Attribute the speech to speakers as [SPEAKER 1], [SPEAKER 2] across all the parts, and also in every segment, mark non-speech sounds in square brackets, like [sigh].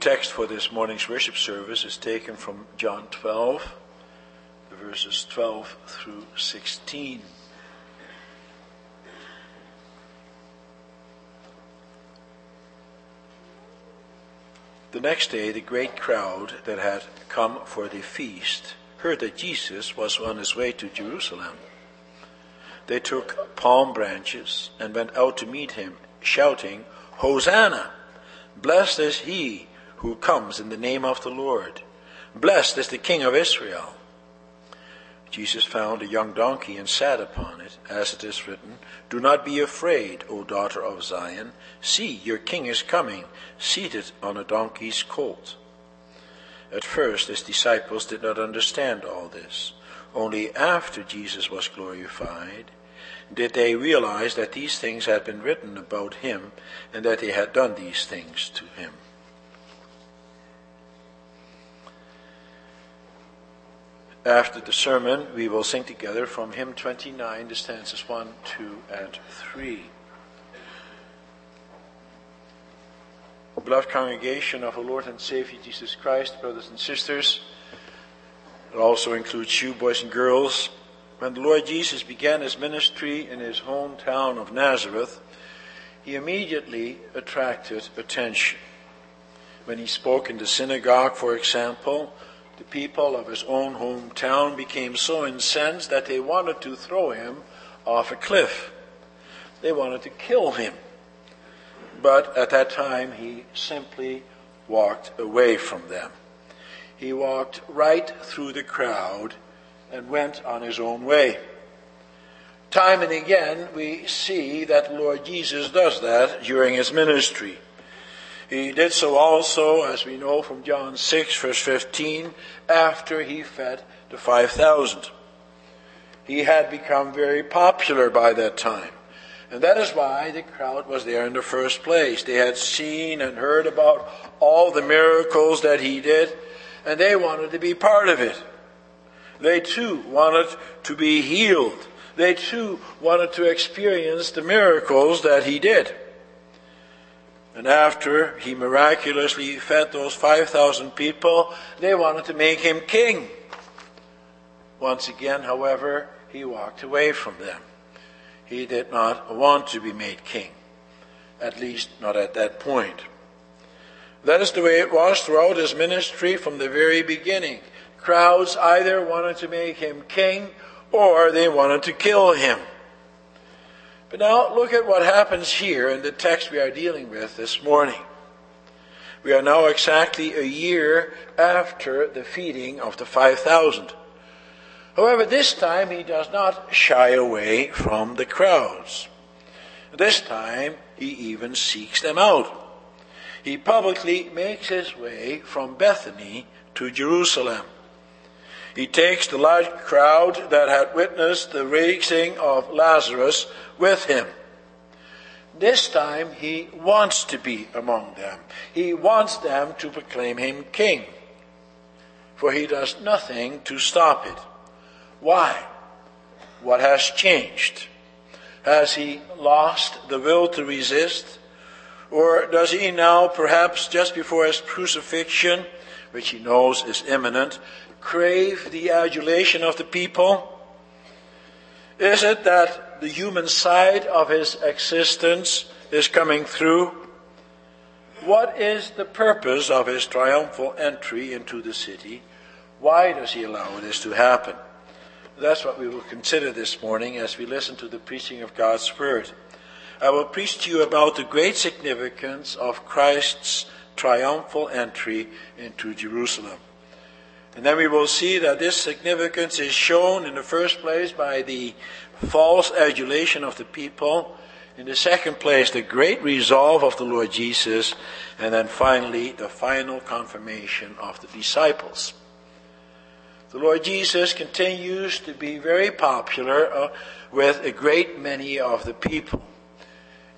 [SPEAKER 1] text for this morning's worship service is taken from John 12, verses 12 through 16. The next day, the great crowd that had come for the feast heard that Jesus was on his way to Jerusalem. They took palm branches and went out to meet him, shouting, Hosanna! Blessed is he who comes in the name of the Lord. Blessed is the King of Israel. Jesus found a young donkey and sat upon it, as it is written, Do not be afraid, O daughter of Zion. See, your king is coming, seated on a donkey's colt. At first, his disciples did not understand all this. Only after Jesus was glorified did they realize that these things had been written about him and that they had done these things to him. After the sermon, we will sing together from hymn 29, the stanzas 1, 2, and 3. Beloved congregation of our Lord and Savior Jesus Christ, brothers and sisters, it also includes you, boys and girls. When the Lord Jesus began his ministry in his hometown of Nazareth, he immediately attracted attention. When he spoke in the synagogue, for example, the people of his own hometown became so incensed that they wanted to throw him off a cliff. They wanted to kill him. But at that time, he simply walked away from them. He walked right through the crowd and went on his own way. Time and again, we see that Lord Jesus does that during his ministry. He did so also, as we know from John 6, verse 15, after he fed the 5,000. He had become very popular by that time. And that is why the crowd was there in the first place. They had seen and heard about all the miracles that he did, and they wanted to be part of it. They too wanted to be healed. They too wanted to experience the miracles that he did. And after he miraculously fed those 5,000 people, they wanted to make him king. Once again, however, he walked away from them. He did not want to be made king, at least not at that point. That is the way it was throughout his ministry from the very beginning. Crowds either wanted to make him king or they wanted to kill him. But now look at what happens here in the text we are dealing with this morning. We are now exactly a year after the feeding of the 5,000. However, this time he does not shy away from the crowds. This time he even seeks them out. He publicly makes his way from Bethany to Jerusalem. He takes the large crowd that had witnessed the raising of Lazarus with him. This time he wants to be among them. He wants them to proclaim him king. For he does nothing to stop it. Why? What has changed? Has he lost the will to resist? Or does he now, perhaps just before his crucifixion, which he knows is imminent, crave the adulation of the people? Is it that the human side of his existence is coming through? What is the purpose of his triumphal entry into the city? Why does he allow this to happen? That's what we will consider this morning as we listen to the preaching of God's Word. I will preach to you about the great significance of Christ's triumphal entry into Jerusalem. And then we will see that this significance is shown in the first place by the false adulation of the people. In the second place, the great resolve of the Lord Jesus. And then finally, the final confirmation of the disciples. The Lord Jesus continues to be very popular uh, with a great many of the people.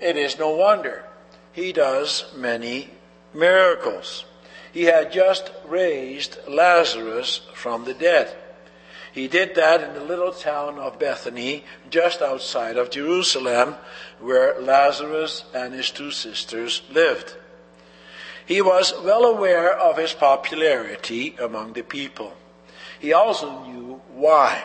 [SPEAKER 1] It is no wonder. He does many miracles. He had just raised Lazarus from the dead. He did that in the little town of Bethany, just outside of Jerusalem, where Lazarus and his two sisters lived. He was well aware of his popularity among the people. He also knew why.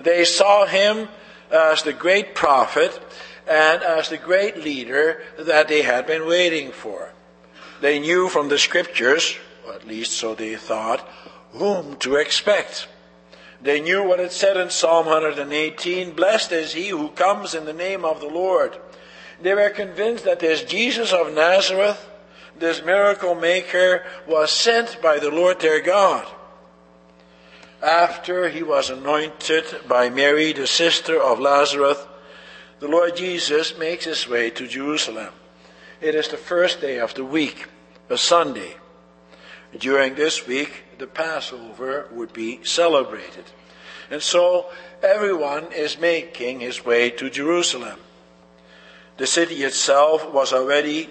[SPEAKER 1] They saw him as the great prophet and as the great leader that they had been waiting for. They knew from the scriptures, or at least so they thought, whom to expect. They knew what it said in Psalm 118 Blessed is he who comes in the name of the Lord. They were convinced that this Jesus of Nazareth, this miracle maker, was sent by the Lord their God. After he was anointed by Mary, the sister of Lazarus, the Lord Jesus makes his way to Jerusalem. It is the first day of the week, a Sunday. During this week, the Passover would be celebrated. And so everyone is making his way to Jerusalem. The city itself was already,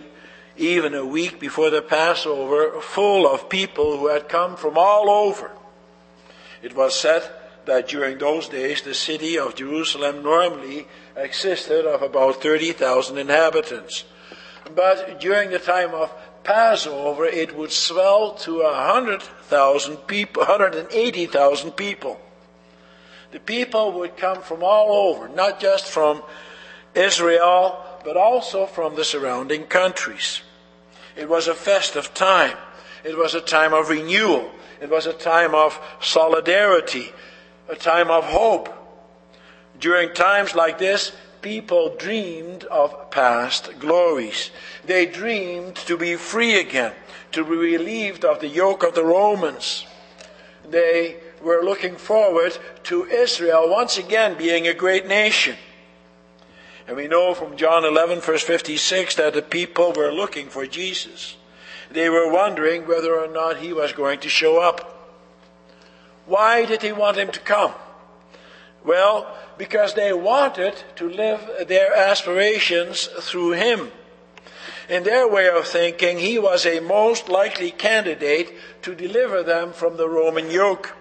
[SPEAKER 1] even a week before the Passover, full of people who had come from all over. It was said that during those days the city of Jerusalem normally existed of about 30,000 inhabitants. But during the time of Passover, it would swell to 100,000 people, 180,000 people. The people would come from all over, not just from Israel, but also from the surrounding countries. It was a festive time. It was a time of renewal. It was a time of solidarity, a time of hope. During times like this, people dreamed of past glories. They dreamed to be free again, to be relieved of the yoke of the Romans. They were looking forward to Israel once again being a great nation. And we know from John 11, verse 56, that the people were looking for Jesus. They were wondering whether or not he was going to show up. Why did they want him to come? Well, because they wanted to live their aspirations through him. In their way of thinking, he was a most likely candidate to deliver them from the Roman yoke.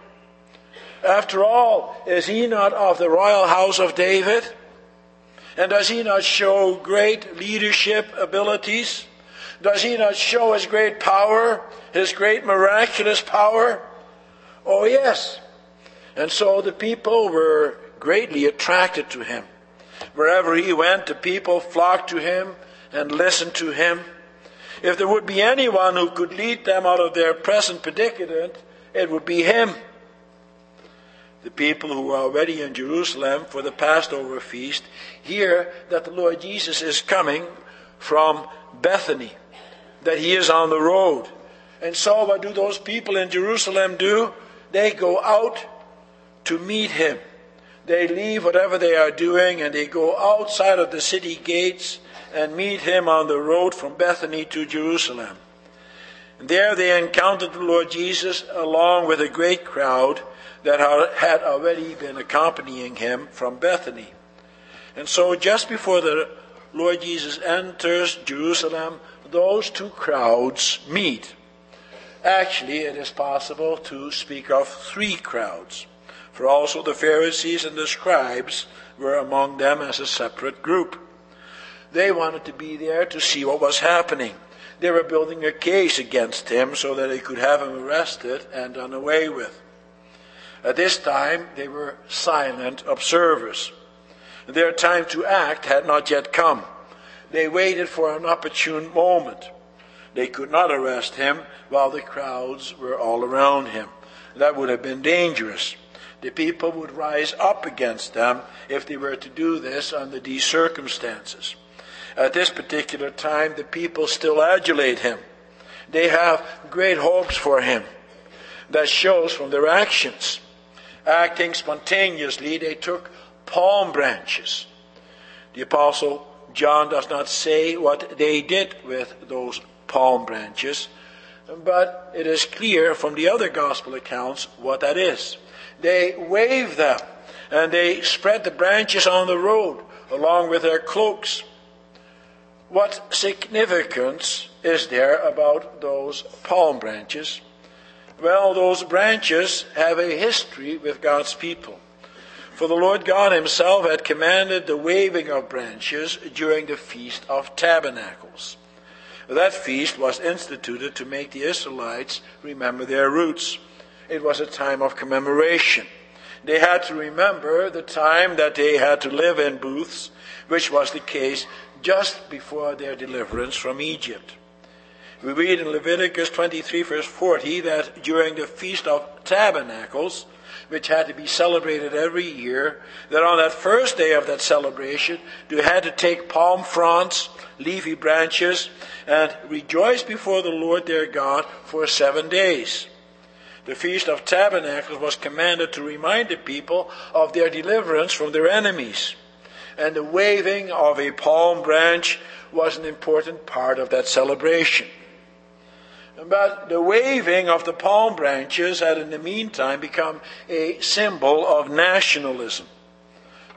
[SPEAKER 1] After all, is he not of the royal house of David? And does he not show great leadership abilities? Does he not show his great power, his great miraculous power? Oh, yes. And so the people were greatly attracted to him. Wherever he went, the people flocked to him and listened to him. If there would be anyone who could lead them out of their present predicament, it would be him. The people who were already in Jerusalem for the Passover feast hear that the Lord Jesus is coming from Bethany, that he is on the road. And so, what do those people in Jerusalem do? They go out to meet him. They leave whatever they are doing and they go outside of the city gates and meet him on the road from Bethany to Jerusalem. And there they encountered the Lord Jesus along with a great crowd that had already been accompanying him from Bethany. And so just before the Lord Jesus enters Jerusalem, those two crowds meet. Actually, it is possible to speak of three crowds, for also the Pharisees and the scribes were among them as a separate group. They wanted to be there to see what was happening. They were building a case against him so that they could have him arrested and done away with. At this time, they were silent observers. Their time to act had not yet come. They waited for an opportune moment. They could not arrest him while the crowds were all around him. That would have been dangerous. The people would rise up against them if they were to do this under these circumstances. At this particular time, the people still adulate him. They have great hopes for him. That shows from their actions. Acting spontaneously, they took palm branches. The apostle John does not say what they did with those palm branches, but it is clear from the other gospel accounts what that is. They wave them and they spread the branches on the road along with their cloaks. What significance is there about those palm branches? Well, those branches have a history with God's people. For the Lord God Himself had commanded the waving of branches during the Feast of Tabernacles. That feast was instituted to make the Israelites remember their roots. It was a time of commemoration. They had to remember the time that they had to live in booths, which was the case just before their deliverance from Egypt. We read in Leviticus 23 verse 40 that during the Feast of Tabernacles, which had to be celebrated every year, that on that first day of that celebration, they had to take palm fronds, leafy branches, and rejoice before the Lord their God for seven days. The Feast of Tabernacles was commanded to remind the people of their deliverance from their enemies. And the waving of a palm branch was an important part of that celebration. But the waving of the palm branches had in the meantime become a symbol of nationalism.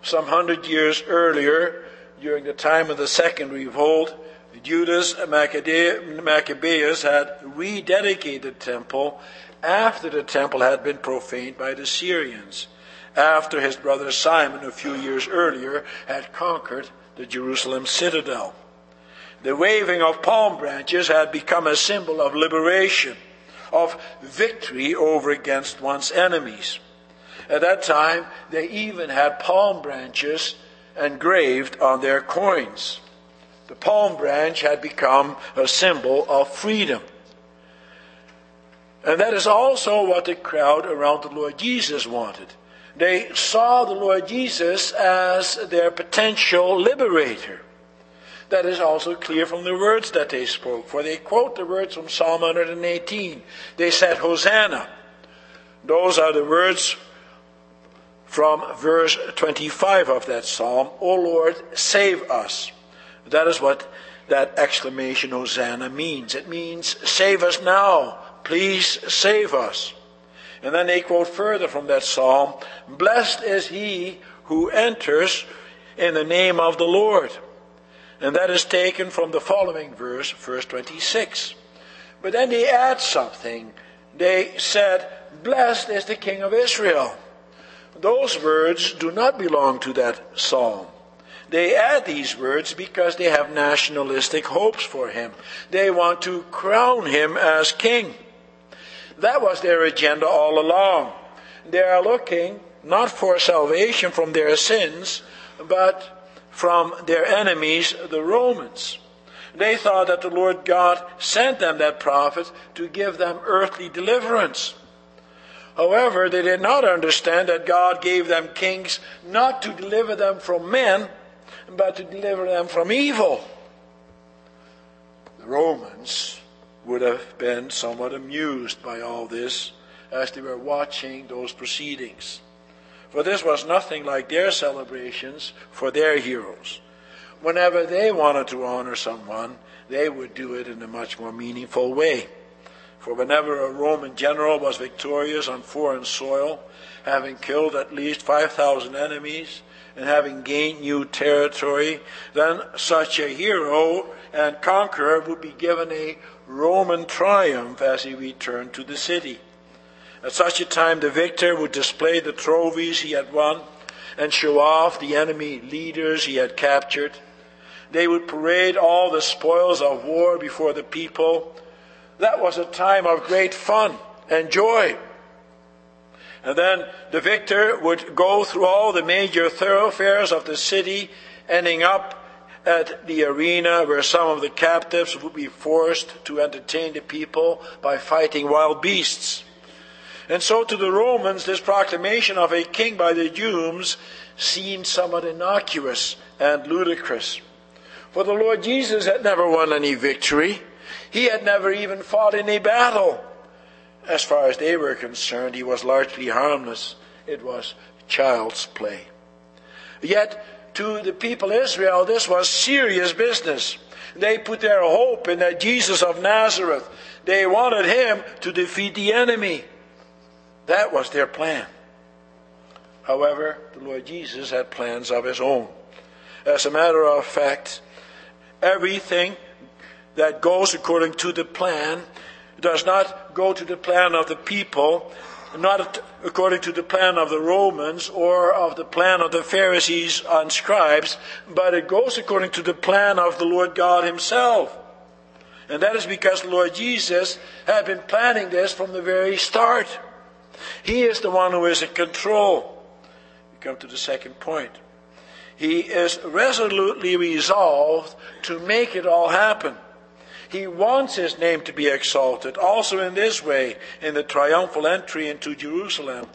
[SPEAKER 1] Some hundred years earlier, during the time of the Second Revolt, Judas Maccabeus had rededicated the temple after the temple had been profaned by the Syrians, after his brother Simon, a few years earlier, had conquered the Jerusalem citadel. The waving of palm branches had become a symbol of liberation, of victory over against one's enemies. At that time, they even had palm branches engraved on their coins. The palm branch had become a symbol of freedom. And that is also what the crowd around the Lord Jesus wanted. They saw the Lord Jesus as their potential liberator. That is also clear from the words that they spoke, for they quote the words from Psalm 118. They said, Hosanna. Those are the words from verse 25 of that psalm. O Lord, save us. That is what that exclamation Hosanna means. It means, save us now. Please save us. And then they quote further from that psalm Blessed is he who enters in the name of the Lord. And that is taken from the following verse, verse 26. But then they add something. They said, Blessed is the King of Israel. Those words do not belong to that psalm. They add these words because they have nationalistic hopes for him. They want to crown him as king. That was their agenda all along. They are looking not for salvation from their sins, but from their enemies, the Romans. They thought that the Lord God sent them that prophet to give them earthly deliverance. However, they did not understand that God gave them kings not to deliver them from men, but to deliver them from evil. The Romans would have been somewhat amused by all this as they were watching those proceedings for this was nothing like their celebrations for their heroes. Whenever they wanted to honor someone, they would do it in a much more meaningful way. For whenever a Roman general was victorious on foreign soil, having killed at least 5,000 enemies, and having gained new territory, then such a hero and conqueror would be given a Roman triumph as he returned to the city. At such a time, the victor would display the trophies he had won and show off the enemy leaders he had captured. They would parade all the spoils of war before the people. That was a time of great fun and joy. And then the victor would go through all the major thoroughfares of the city, ending up at the arena where some of the captives would be forced to entertain the people by fighting wild beasts. And so to the Romans, this proclamation of a king by the Jews seemed somewhat innocuous and ludicrous. For the Lord Jesus had never won any victory. He had never even fought in a battle. As far as they were concerned, he was largely harmless. It was child's play. Yet, to the people Israel, this was serious business. They put their hope in that Jesus of Nazareth. They wanted him to defeat the enemy. That was their plan. However, the Lord Jesus had plans of his own. As a matter of fact, everything that goes according to the plan does not go to the plan of the people, not according to the plan of the Romans or of the plan of the Pharisees and scribes, but it goes according to the plan of the Lord God Himself. And that is because the Lord Jesus had been planning this from the very start. He is the one who is in control. We come to the second point. He is resolutely resolved to make it all happen. He wants his name to be exalted, also in this way, in the triumphal entry into Jerusalem.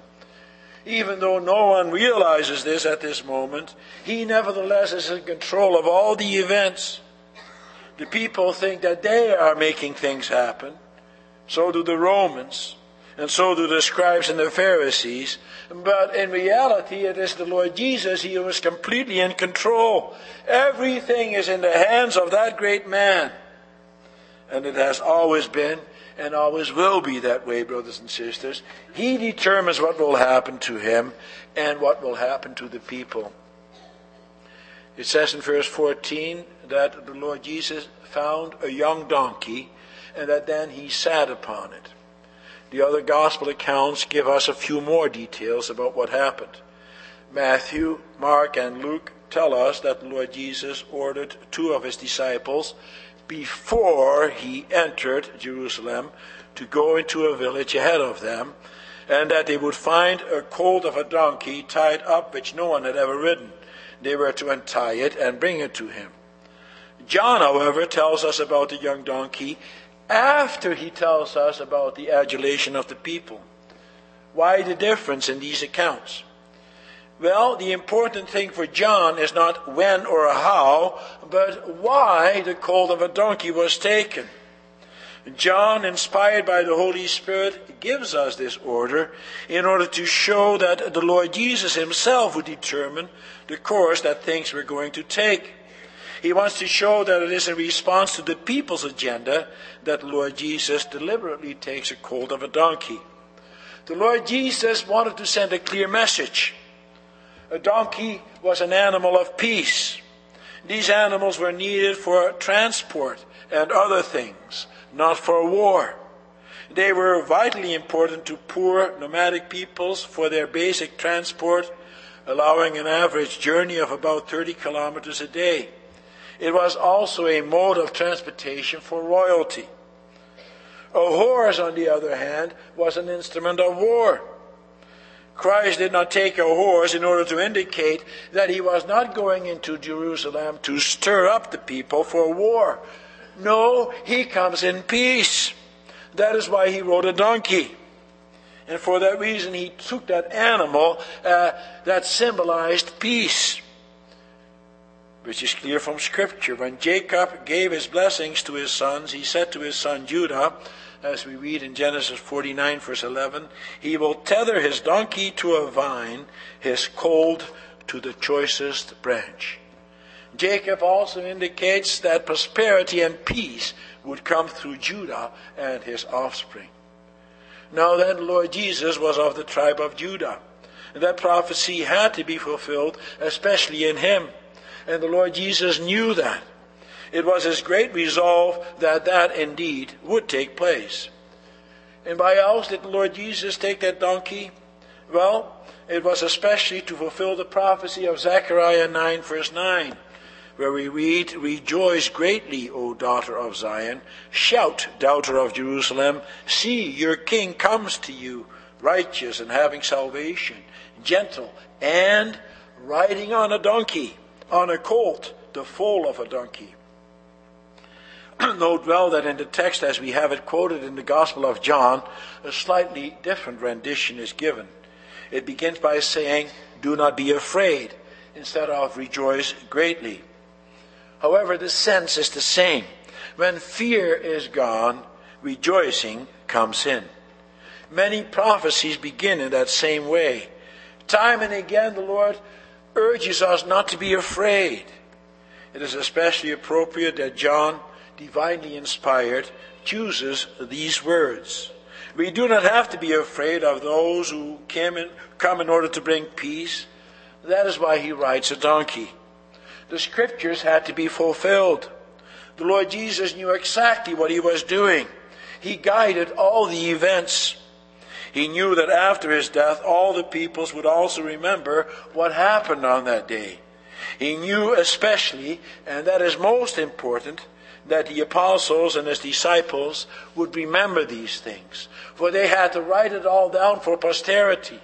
[SPEAKER 1] Even though no one realizes this at this moment, he nevertheless is in control of all the events. The people think that they are making things happen. So do the Romans. And so do the scribes and the Pharisees. But in reality, it is the Lord Jesus who is completely in control. Everything is in the hands of that great man. And it has always been and always will be that way, brothers and sisters. He determines what will happen to him and what will happen to the people. It says in verse 14 that the Lord Jesus found a young donkey and that then he sat upon it. The other gospel accounts give us a few more details about what happened. Matthew, Mark, and Luke tell us that the Lord Jesus ordered two of his disciples before he entered Jerusalem to go into a village ahead of them, and that they would find a colt of a donkey tied up which no one had ever ridden. They were to untie it and bring it to him. John, however, tells us about the young donkey after he tells us about the adulation of the people. Why the difference in these accounts? Well, the important thing for John is not when or how, but why the colt of a donkey was taken. John, inspired by the Holy Spirit, gives us this order in order to show that the Lord Jesus himself would determine the course that things were going to take. He wants to show that it is in response to the people's agenda that the Lord Jesus deliberately takes a colt of a donkey. The Lord Jesus wanted to send a clear message. A donkey was an animal of peace. These animals were needed for transport and other things, not for war. They were vitally important to poor nomadic peoples for their basic transport, allowing an average journey of about 30 kilometers a day. It was also a mode of transportation for royalty. A horse, on the other hand, was an instrument of war. Christ did not take a horse in order to indicate that he was not going into Jerusalem to stir up the people for war. No, he comes in peace. That is why he rode a donkey. And for that reason, he took that animal uh, that symbolized peace which is clear from Scripture. When Jacob gave his blessings to his sons, he said to his son Judah, as we read in Genesis 49, verse 11, he will tether his donkey to a vine, his colt to the choicest branch. Jacob also indicates that prosperity and peace would come through Judah and his offspring. Now then, Lord Jesus was of the tribe of Judah. That prophecy had to be fulfilled, especially in him. And the Lord Jesus knew that. It was his great resolve that that indeed would take place. And why else did the Lord Jesus take that donkey? Well, it was especially to fulfill the prophecy of Zechariah 9, verse 9, where we read, Rejoice greatly, O daughter of Zion. Shout, daughter of Jerusalem. See, your king comes to you, righteous and having salvation, gentle, and riding on a donkey on a colt, the foal of a donkey. [clears throat] Note well that in the text, as we have it quoted in the Gospel of John, a slightly different rendition is given. It begins by saying, Do not be afraid, instead of rejoice greatly. However, the sense is the same. When fear is gone, rejoicing comes in. Many prophecies begin in that same way. Time and again, the Lord urges us not to be afraid. It is especially appropriate that John, divinely inspired, chooses these words. We do not have to be afraid of those who came in, come in order to bring peace. That is why he rides a donkey. The scriptures had to be fulfilled. The Lord Jesus knew exactly what he was doing. He guided all the events. He knew that after his death, all the peoples would also remember what happened on that day. He knew especially, and that is most important, that the apostles and his disciples would remember these things. For they had to write it all down for posterity.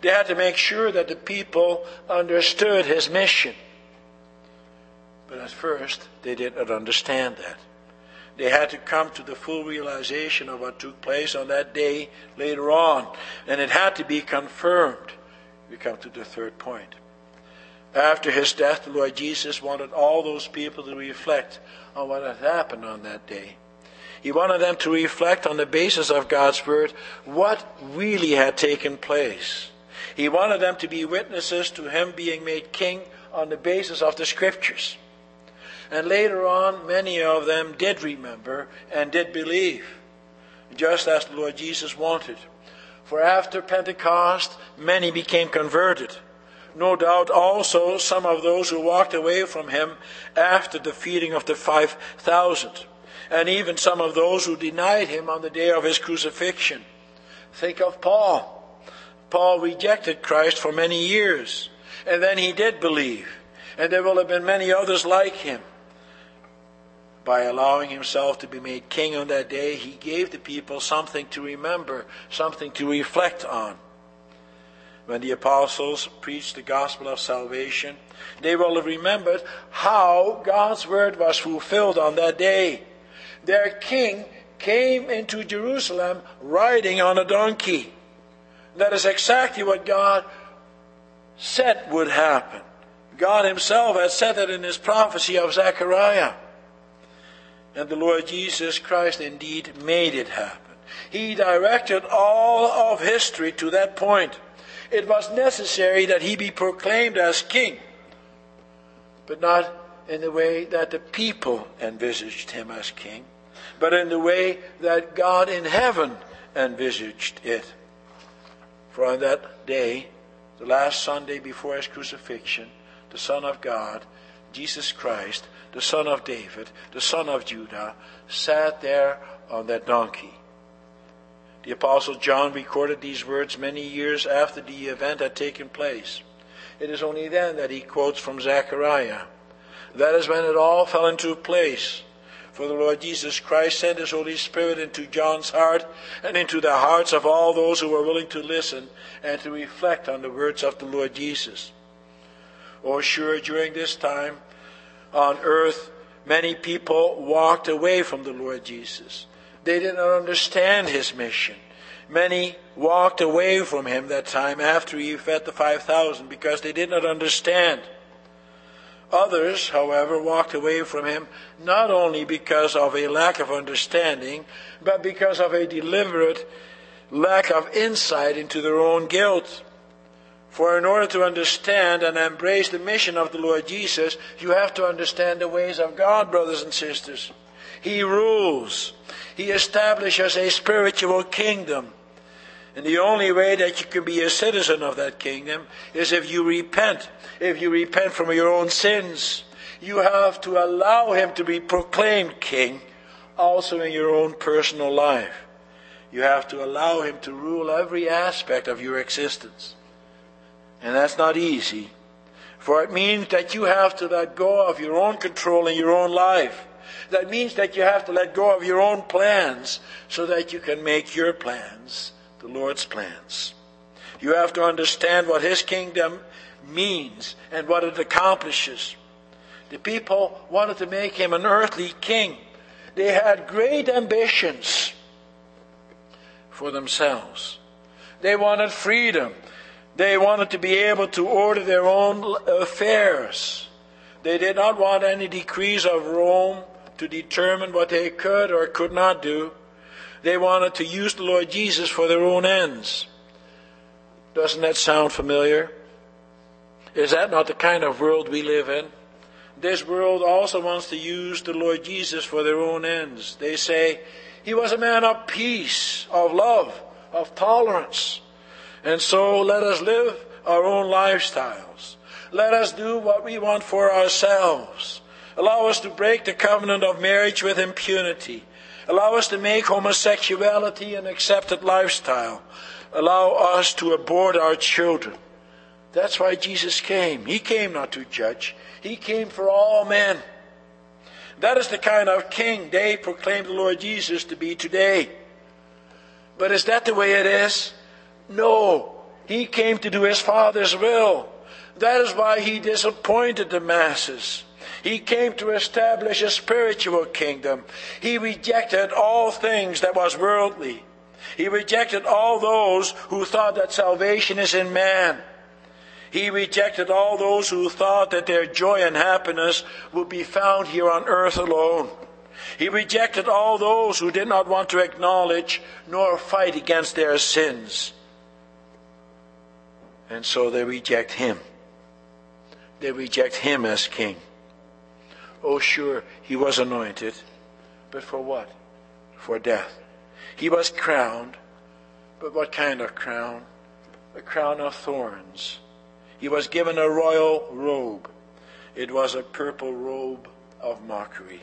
[SPEAKER 1] They had to make sure that the people understood his mission. But at first, they did not understand that. They had to come to the full realization of what took place on that day later on. And it had to be confirmed. We come to the third point. After his death, the Lord Jesus wanted all those people to reflect on what had happened on that day. He wanted them to reflect on the basis of God's Word what really had taken place. He wanted them to be witnesses to Him being made King on the basis of the Scriptures. And later on, many of them did remember and did believe, just as the Lord Jesus wanted. For after Pentecost, many became converted. No doubt also some of those who walked away from him after the feeding of the 5,000, and even some of those who denied him on the day of his crucifixion. Think of Paul. Paul rejected Christ for many years, and then he did believe, and there will have been many others like him by allowing himself to be made king on that day, he gave the people something to remember, something to reflect on. When the apostles preached the gospel of salvation, they will have remembered how God's word was fulfilled on that day. Their king came into Jerusalem riding on a donkey. That is exactly what God said would happen. God Himself had said it in His prophecy of Zechariah. And the Lord Jesus Christ indeed made it happen. He directed all of history to that point. It was necessary that he be proclaimed as king, but not in the way that the people envisaged him as king, but in the way that God in heaven envisaged it. For on that day, the last Sunday before his crucifixion, the Son of God, Jesus Christ, the son of David, the son of Judah, sat there on that donkey. The Apostle John recorded these words many years after the event had taken place. It is only then that he quotes from Zechariah. That is when it all fell into place. For the Lord Jesus Christ sent His Holy Spirit into John's heart and into the hearts of all those who were willing to listen and to reflect on the words of the Lord Jesus. Oh, sure, during this time, on earth, many people walked away from the Lord Jesus. They did not understand his mission. Many walked away from him that time after he fed the 5,000 because they did not understand. Others, however, walked away from him not only because of a lack of understanding, but because of a deliberate lack of insight into their own guilt. For in order to understand and embrace the mission of the Lord Jesus, you have to understand the ways of God, brothers and sisters. He rules. He establishes a spiritual kingdom. And the only way that you can be a citizen of that kingdom is if you repent. If you repent from your own sins, you have to allow Him to be proclaimed King also in your own personal life. You have to allow Him to rule every aspect of your existence. And that's not easy. For it means that you have to let go of your own control in your own life. That means that you have to let go of your own plans so that you can make your plans the Lord's plans. You have to understand what His kingdom means and what it accomplishes. The people wanted to make Him an earthly king. They had great ambitions for themselves. They wanted freedom. They wanted to be able to order their own affairs. They did not want any decrees of Rome to determine what they could or could not do. They wanted to use the Lord Jesus for their own ends. Doesn't that sound familiar? Is that not the kind of world we live in? This world also wants to use the Lord Jesus for their own ends. They say, He was a man of peace, of love, of tolerance. And so let us live our own lifestyles. Let us do what we want for ourselves. Allow us to break the covenant of marriage with impunity. Allow us to make homosexuality an accepted lifestyle. Allow us to abort our children. That's why Jesus came. He came not to judge, He came for all men. That is the kind of king they proclaim the Lord Jesus to be today. But is that the way it is? No. He came to do his Father's will. That is why he disappointed the masses. He came to establish a spiritual kingdom. He rejected all things that was worldly. He rejected all those who thought that salvation is in man. He rejected all those who thought that their joy and happiness would be found here on earth alone. He rejected all those who did not want to acknowledge nor fight against their sins. And so they reject him. They reject him as king. Oh, sure, he was anointed. But for what? For death. He was crowned. But what kind of crown? A crown of thorns. He was given a royal robe. It was a purple robe of mockery.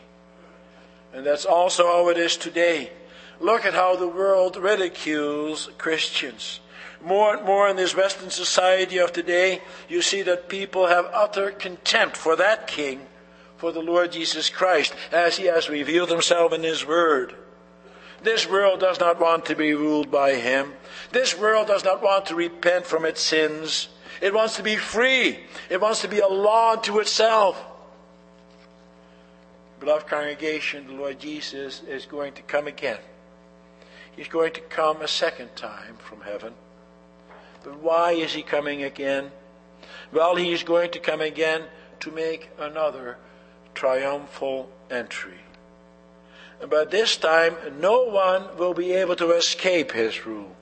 [SPEAKER 1] And that's also how it is today. Look at how the world ridicules Christians. More and more in this Western society of today, you see that people have utter contempt for that King, for the Lord Jesus Christ, as He has revealed Himself in His Word. This world does not want to be ruled by Him. This world does not want to repent from its sins. It wants to be free. It wants to be a law unto itself. Beloved congregation, the Lord Jesus is going to come again. He's going to come a second time from heaven. Why is he coming again? Well, he is going to come again to make another triumphal entry. But this time, no one will be able to escape his rule.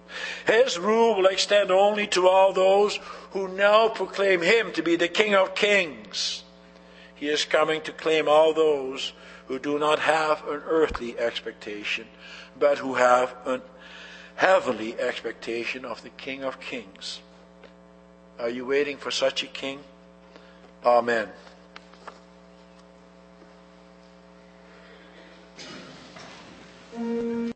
[SPEAKER 1] His rule will extend only to all those who now proclaim him to be the King of Kings. He is coming to claim all those who do not have an earthly expectation, but who have an heavenly expectation of the King of Kings. Are you waiting for such a King? Amen.